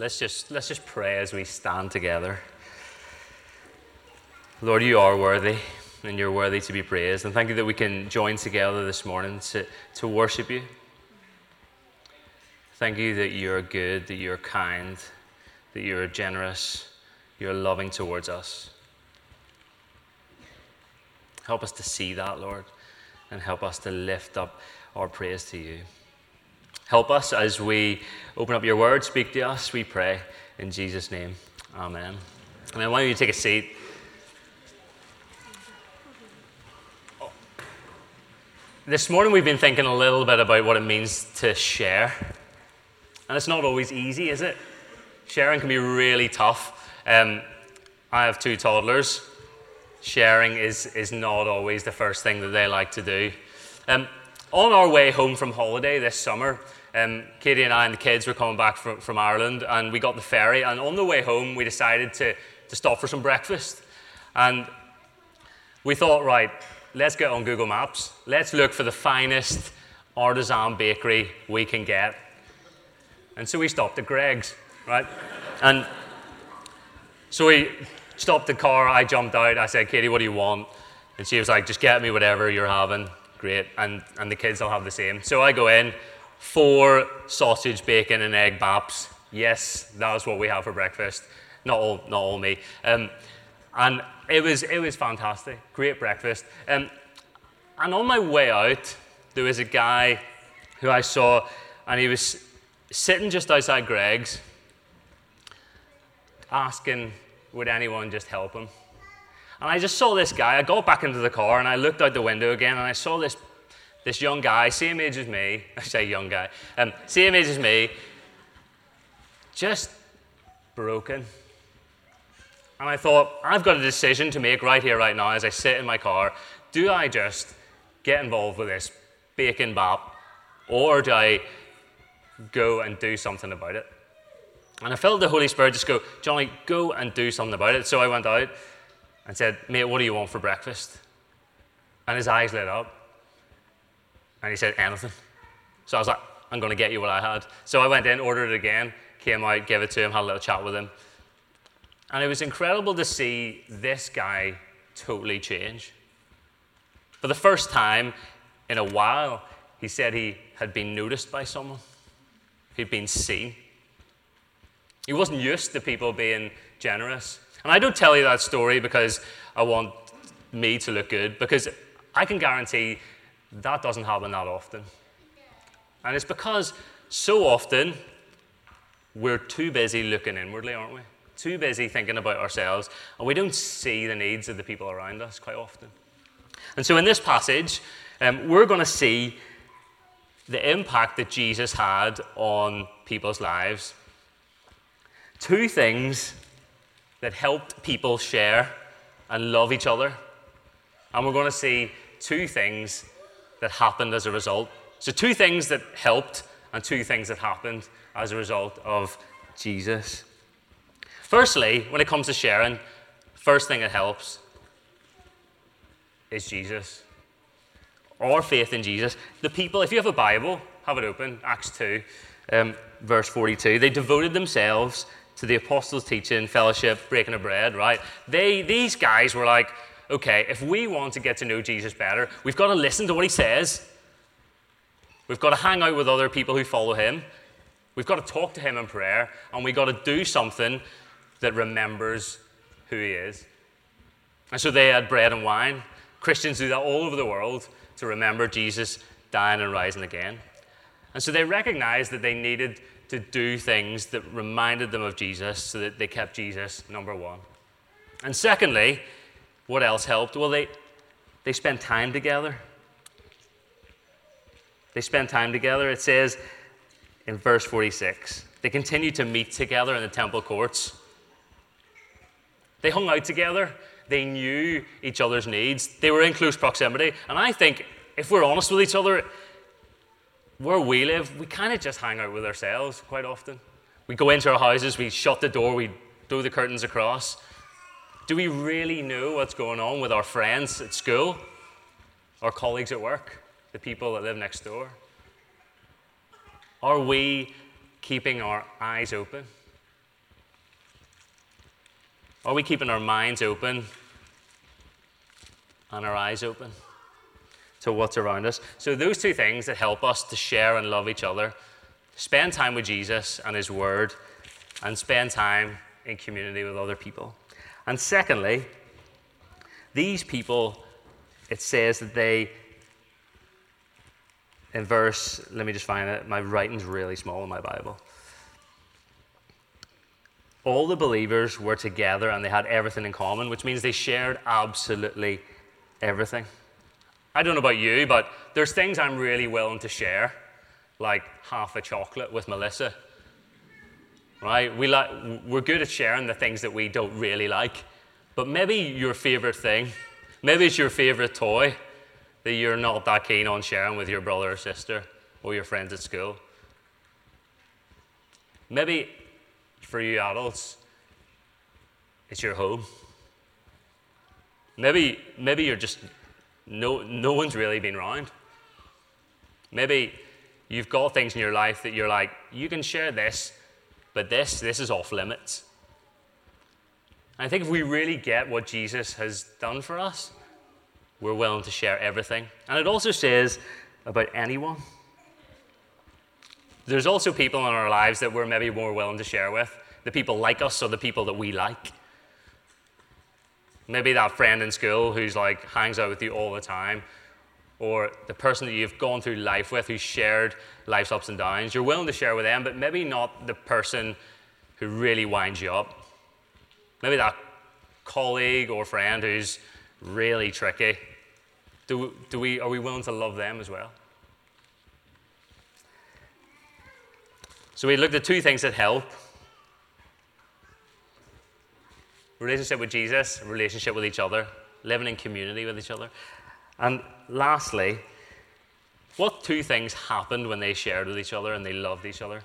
Let's just, let's just pray as we stand together. Lord, you are worthy and you're worthy to be praised. And thank you that we can join together this morning to, to worship you. Thank you that you're good, that you're kind, that you're generous, you're loving towards us. Help us to see that, Lord, and help us to lift up our praise to you. Help us as we open up your word, speak to us, we pray. In Jesus' name, amen. And then why don't you take a seat? This morning we've been thinking a little bit about what it means to share. And it's not always easy, is it? Sharing can be really tough. Um, I have two toddlers. Sharing is, is not always the first thing that they like to do. Um, on our way home from holiday this summer, um, Katie and I and the kids were coming back from, from Ireland, and we got the ferry. And on the way home, we decided to, to stop for some breakfast. And we thought, right, let's get on Google Maps. Let's look for the finest artisan bakery we can get. And so we stopped at Greggs, right? and so we stopped the car. I jumped out. I said, Katie, what do you want? And she was like, just get me whatever you're having. Great. And, and the kids will have the same. So I go in, four sausage, bacon, and egg baps. Yes, that was what we have for breakfast. Not all, not all me. Um, and it was, it was fantastic. Great breakfast. Um, and on my way out, there was a guy who I saw, and he was sitting just outside Greggs, asking, would anyone just help him? And I just saw this guy. I got back into the car and I looked out the window again and I saw this, this young guy, same age as me. I say young guy, um, same age as me, just broken. And I thought, I've got a decision to make right here, right now, as I sit in my car. Do I just get involved with this bacon bap, or do I go and do something about it? And I felt the Holy Spirit just go, Jonny, go and do something about it. So I went out and said, Mate, what do you want for breakfast? And his eyes lit up. And he said, Anything. So I was like, I'm going to get you what I had. So I went in, ordered it again, came out, gave it to him, had a little chat with him. And it was incredible to see this guy totally change. For the first time in a while, he said he had been noticed by someone, he'd been seen. He wasn't used to people being generous. And I don't tell you that story because I want me to look good, because I can guarantee that doesn't happen that often. And it's because so often we're too busy looking inwardly, aren't we? too busy thinking about ourselves, and we don't see the needs of the people around us quite often. And so, in this passage, um, we're going to see the impact that Jesus had on people's lives. Two things that helped people share and love each other. And we're going to see two things that happened as a result. So, two things that helped and two things that happened as a result of Jesus. Firstly, when it comes to sharing, first thing that helps is Jesus. Our faith in Jesus. The people, if you have a Bible, have it open, Acts 2, um, verse 42. They devoted themselves to the apostles' teaching, fellowship, breaking of bread, right? They, these guys were like, okay, if we want to get to know Jesus better, we've got to listen to what he says. We've got to hang out with other people who follow him. We've got to talk to him in prayer, and we've got to do something that remembers who he is. And so they had bread and wine. Christians do that all over the world to remember Jesus dying and rising again. And so they recognized that they needed to do things that reminded them of Jesus so that they kept Jesus number one. And secondly, what else helped? Well, they, they spent time together. They spent time together. It says in verse 46 they continued to meet together in the temple courts. They hung out together. They knew each other's needs. They were in close proximity. And I think if we're honest with each other, where we live, we kind of just hang out with ourselves quite often. We go into our houses, we shut the door, we throw the curtains across. Do we really know what's going on with our friends at school, our colleagues at work, the people that live next door? Are we keeping our eyes open? Are we keeping our minds open and our eyes open to what's around us? So, those two things that help us to share and love each other spend time with Jesus and His Word, and spend time in community with other people. And secondly, these people, it says that they, in verse, let me just find it, my writing's really small in my Bible. All the believers were together and they had everything in common, which means they shared absolutely everything. I don't know about you, but there's things I'm really willing to share like half a chocolate with Melissa. Right? We like, we're good at sharing the things that we don't really like. But maybe your favorite thing, maybe it's your favorite toy that you're not that keen on sharing with your brother or sister or your friends at school. Maybe for you adults, it's your home. Maybe, maybe you're just, no, no one's really been around. Maybe You've got things in your life that you're like, you can share this, but this, this is off limits. I think if we really get what Jesus has done for us, we're willing to share everything. And it also says about anyone. There's also people in our lives that we're maybe more willing to share with the people like us or the people that we like. Maybe that friend in school who's like hangs out with you all the time, or the person that you've gone through life with who shared life's ups and downs, you're willing to share with them, but maybe not the person who really winds you up. Maybe that colleague or friend who's really tricky. Do, do we, are we willing to love them as well? So we looked at two things that help relationship with Jesus, relationship with each other, living in community with each other. And lastly, what two things happened when they shared with each other and they loved each other?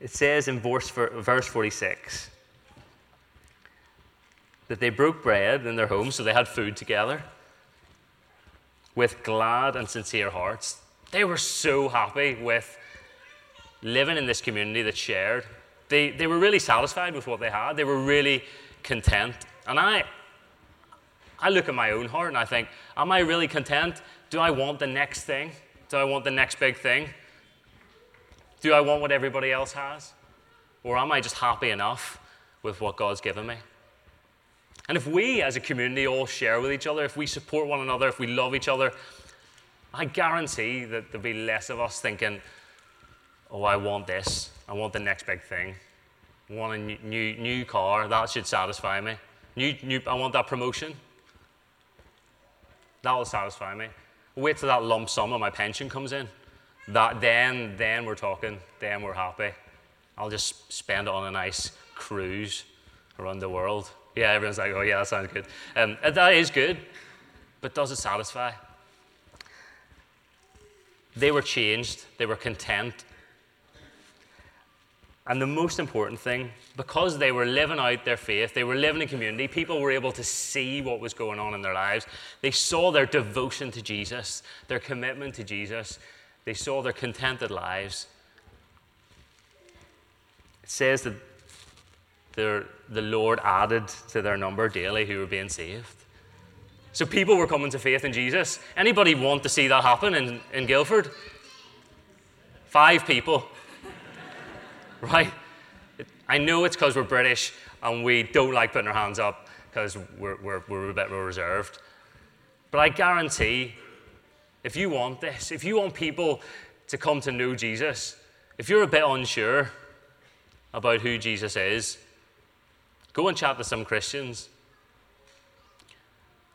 It says in verse, verse 46 that they broke bread in their homes, so they had food together with glad and sincere hearts. They were so happy with living in this community that shared. They, they were really satisfied with what they had, they were really content. And I, I look at my own heart and I think, am I really content? Do I want the next thing? Do I want the next big thing? Do I want what everybody else has? Or am I just happy enough with what God's given me? And if we as a community all share with each other, if we support one another, if we love each other, I guarantee that there'll be less of us thinking, oh, I want this. I want the next big thing. I want a new, new car. That should satisfy me. New, new, I want that promotion. That will satisfy me. Wait till that lump sum of my pension comes in. That then, then we're talking. Then we're happy. I'll just spend it on a nice cruise around the world. Yeah, everyone's like, oh yeah, that sounds good. Um, that is good, but does it satisfy? They were changed. They were content. And the most important thing, because they were living out their faith, they were living in community, people were able to see what was going on in their lives. They saw their devotion to Jesus, their commitment to Jesus. They saw their contented lives. It says that the Lord added to their number daily who were being saved. So people were coming to faith in Jesus. Anybody want to see that happen in, in Guildford? Five people right? I know it's because we're British and we don't like putting our hands up because we're, we're, we're a bit more reserved. But I guarantee if you want this, if you want people to come to know Jesus, if you're a bit unsure about who Jesus is, go and chat to some Christians.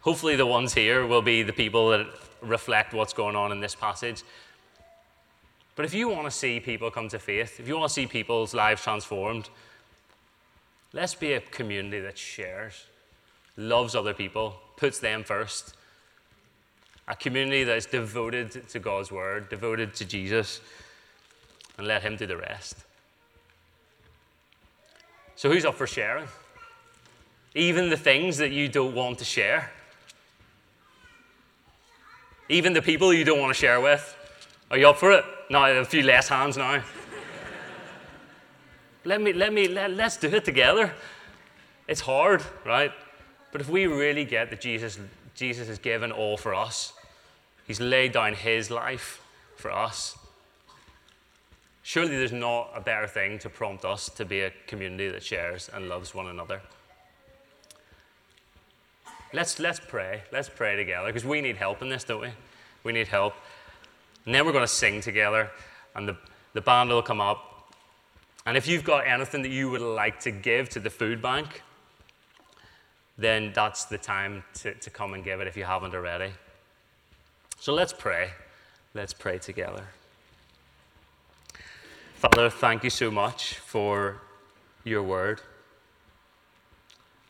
Hopefully, the ones here will be the people that reflect what's going on in this passage. But if you want to see people come to faith, if you want to see people's lives transformed, let's be a community that shares, loves other people, puts them first. A community that is devoted to God's word, devoted to Jesus, and let Him do the rest. So, who's up for sharing? Even the things that you don't want to share. Even the people you don't want to share with. Are you up for it? No, a few less hands now. let me, let me, let, let's do it together. It's hard, right? But if we really get that Jesus, Jesus has given all for us, He's laid down His life for us, surely there's not a better thing to prompt us to be a community that shares and loves one another. Let's, let's pray. Let's pray together because we need help in this, don't we? We need help. And then we're going to sing together, and the, the band will come up. And if you've got anything that you would like to give to the food bank, then that's the time to, to come and give it if you haven't already. So let's pray. Let's pray together. Father, thank you so much for your word.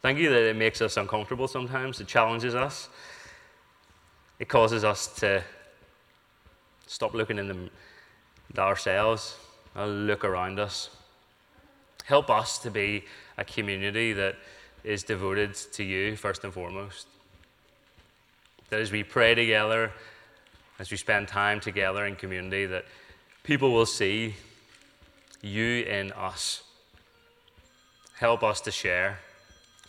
Thank you that it makes us uncomfortable sometimes, it challenges us, it causes us to stop looking in them, ourselves and look around us. Help us to be a community that is devoted to you first and foremost. That as we pray together, as we spend time together in community, that people will see you in us. Help us to share.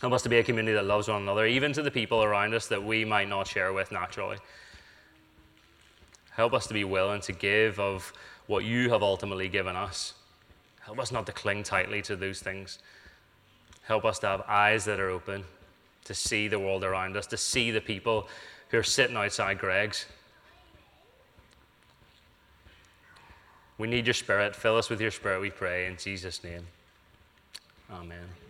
Help us to be a community that loves one another, even to the people around us that we might not share with naturally. Help us to be willing to give of what you have ultimately given us. Help us not to cling tightly to those things. Help us to have eyes that are open, to see the world around us, to see the people who are sitting outside Greggs. We need your spirit. Fill us with your spirit, we pray, in Jesus' name. Amen.